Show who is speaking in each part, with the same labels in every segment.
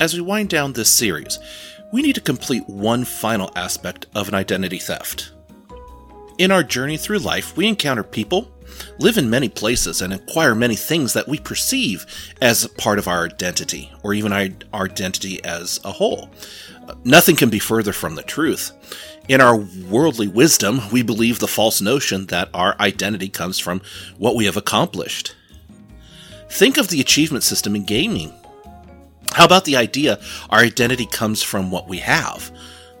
Speaker 1: as we wind down this series, we need to complete one final aspect of an identity theft. In our journey through life, we encounter people, live in many places, and acquire many things that we perceive as part of our identity, or even our identity as a whole. Nothing can be further from the truth. In our worldly wisdom, we believe the false notion that our identity comes from what we have accomplished. Think of the achievement system in gaming. How about the idea our identity comes from what we have?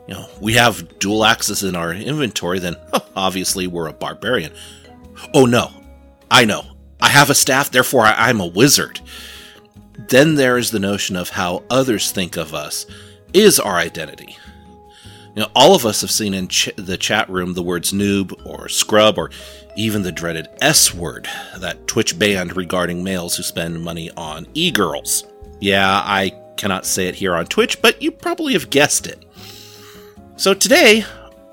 Speaker 1: You know, we have dual axes in our inventory, then obviously we're a barbarian. Oh no, I know. I have a staff, therefore I'm a wizard. Then there is the notion of how others think of us is our identity. You know, all of us have seen in ch- the chat room the words noob or scrub or even the dreaded S word, that Twitch banned regarding males who spend money on e girls. Yeah, I cannot say it here on Twitch, but you probably have guessed it. So today,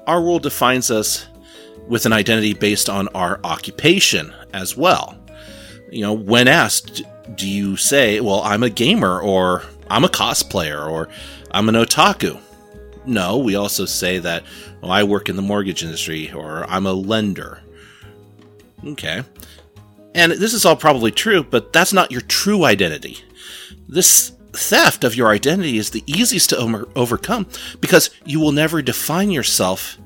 Speaker 1: our world defines us with an identity based on our occupation as well. You know, when asked, do you say, well, I'm a gamer, or I'm a cosplayer, or I'm an otaku? No, we also say that, well, I work in the mortgage industry, or I'm a lender. Okay. And this is all probably true, but that's not your true identity. This theft of your identity is the easiest to over- overcome because you will never define yourself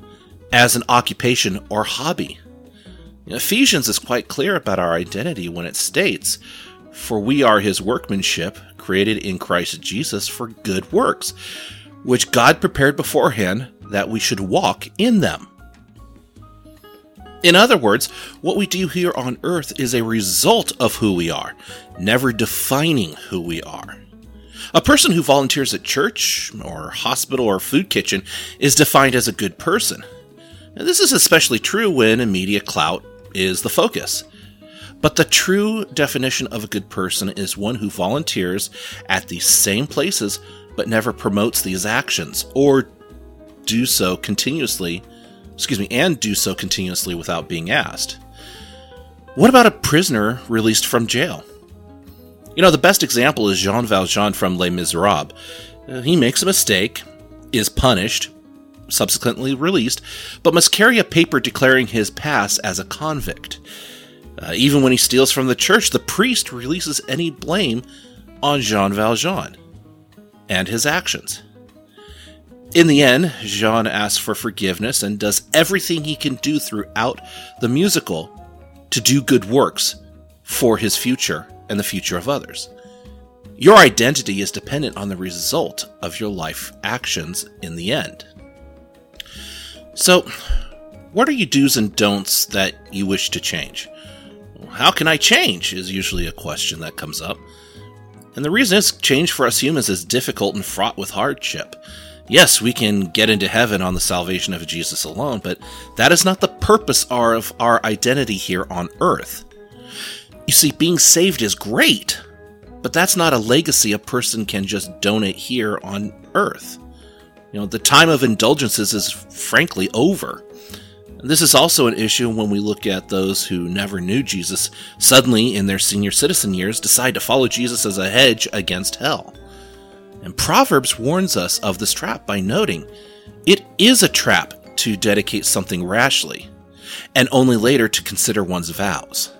Speaker 1: as an occupation or hobby. Ephesians is quite clear about our identity when it states, For we are his workmanship, created in Christ Jesus for good works, which God prepared beforehand that we should walk in them. In other words, what we do here on earth is a result of who we are, never defining who we are. A person who volunteers at church, or hospital, or food kitchen is defined as a good person. And this is especially true when immediate clout is the focus. But the true definition of a good person is one who volunteers at the same places but never promotes these actions or do so continuously, excuse me, and do so continuously without being asked. What about a prisoner released from jail? You know, the best example is Jean Valjean from Les Miserables. Uh, he makes a mistake, is punished, subsequently released, but must carry a paper declaring his pass as a convict. Uh, even when he steals from the church, the priest releases any blame on Jean Valjean and his actions. In the end, Jean asks for forgiveness and does everything he can do throughout the musical to do good works for his future and the future of others. Your identity is dependent on the result of your life actions in the end. So, what are your do's and don'ts that you wish to change? How can I change? is usually a question that comes up. And the reason is change for us humans is difficult and fraught with hardship. Yes, we can get into heaven on the salvation of Jesus alone, but that is not the purpose of our identity here on earth. You see, being saved is great, but that's not a legacy a person can just donate here on earth. You know, the time of indulgences is frankly over. This is also an issue when we look at those who never knew Jesus suddenly, in their senior citizen years, decide to follow Jesus as a hedge against hell. And Proverbs warns us of this trap by noting it is a trap to dedicate something rashly, and only later to consider one's vows.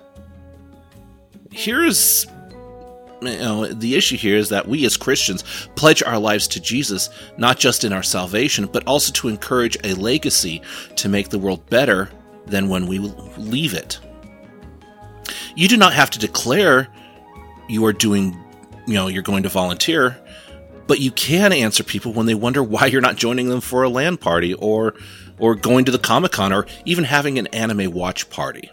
Speaker 1: Here's you know, the issue here is that we as Christians pledge our lives to Jesus, not just in our salvation, but also to encourage a legacy to make the world better than when we leave it. You do not have to declare you are doing, you know, you're going to volunteer, but you can answer people when they wonder why you're not joining them for a LAN party or or going to the Comic Con or even having an anime watch party.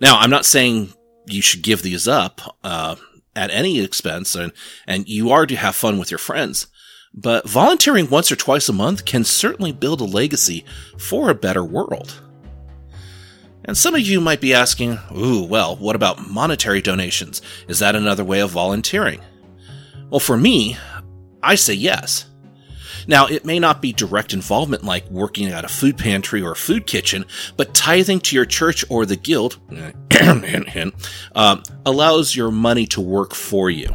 Speaker 1: Now, I'm not saying you should give these up. Uh, at any expense and, and you are to have fun with your friends. But volunteering once or twice a month can certainly build a legacy for a better world. And some of you might be asking, ooh, well, what about monetary donations? Is that another way of volunteering? Well, for me, I say yes. Now, it may not be direct involvement like working at a food pantry or a food kitchen, but tithing to your church or the guild uh, allows your money to work for you.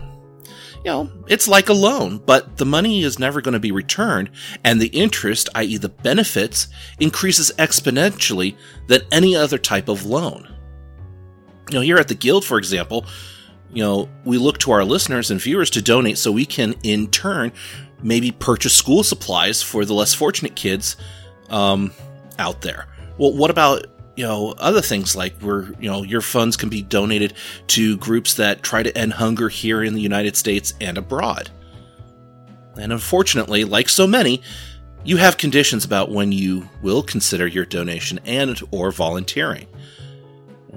Speaker 1: you know, it's like a loan, but the money is never going to be returned, and the interest, i.e., the benefits, increases exponentially than any other type of loan. You know, here at the Guild, for example, you know, we look to our listeners and viewers to donate so we can, in turn, maybe purchase school supplies for the less fortunate kids um, out there. Well, what about you know other things like where you know your funds can be donated to groups that try to end hunger here in the United States and abroad. And unfortunately, like so many, you have conditions about when you will consider your donation and or volunteering.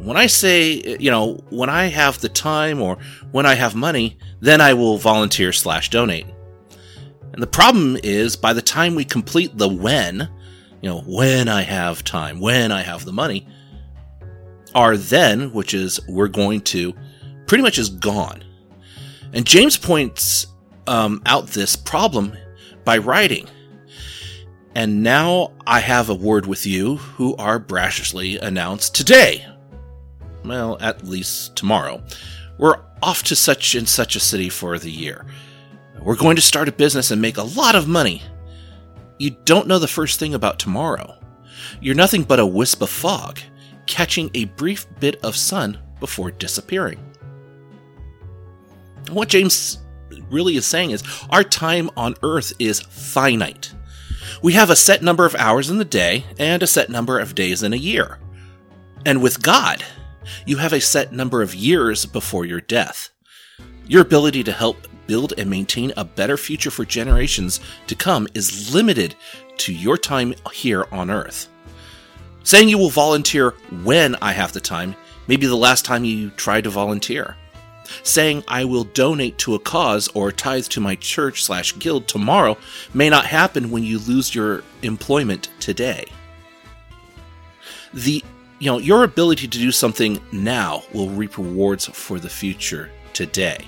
Speaker 1: When I say, you know, when I have the time or when I have money, then I will volunteer slash donate. And the problem is by the time we complete the when, you know, when I have time, when I have the money, our then, which is we're going to, pretty much is gone. And James points um, out this problem by writing. And now I have a word with you who are brashly announced today. Well, at least tomorrow. We're off to such and such a city for the year. We're going to start a business and make a lot of money. You don't know the first thing about tomorrow. You're nothing but a wisp of fog, catching a brief bit of sun before disappearing. What James really is saying is our time on earth is finite. We have a set number of hours in the day and a set number of days in a year. And with God, you have a set number of years before your death. Your ability to help build and maintain a better future for generations to come is limited to your time here on Earth. Saying you will volunteer when I have the time may be the last time you try to volunteer. Saying I will donate to a cause or tithe to my church slash guild tomorrow may not happen when you lose your employment today. The you know, your ability to do something now will reap rewards for the future today.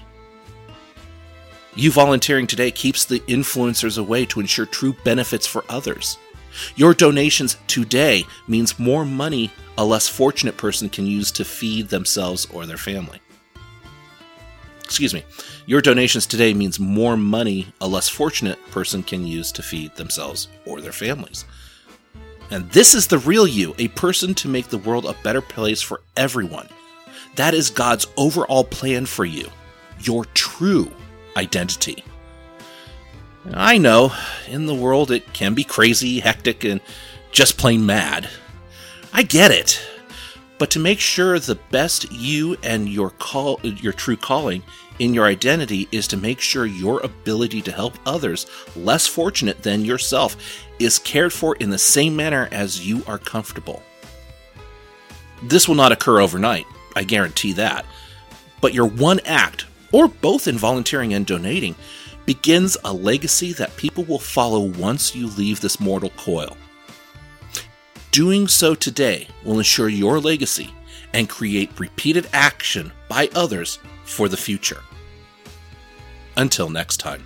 Speaker 1: You volunteering today keeps the influencers away to ensure true benefits for others. Your donations today means more money a less fortunate person can use to feed themselves or their family. Excuse me. Your donations today means more money a less fortunate person can use to feed themselves or their families. And this is the real you, a person to make the world a better place for everyone. That is God's overall plan for you, your true identity. I know, in the world it can be crazy, hectic, and just plain mad. I get it. But to make sure the best you and your call your true calling in your identity is to make sure your ability to help others less fortunate than yourself is cared for in the same manner as you are comfortable. This will not occur overnight, I guarantee that. But your one act or both in volunteering and donating, begins a legacy that people will follow once you leave this mortal coil. Doing so today will ensure your legacy and create repeated action by others for the future. Until next time.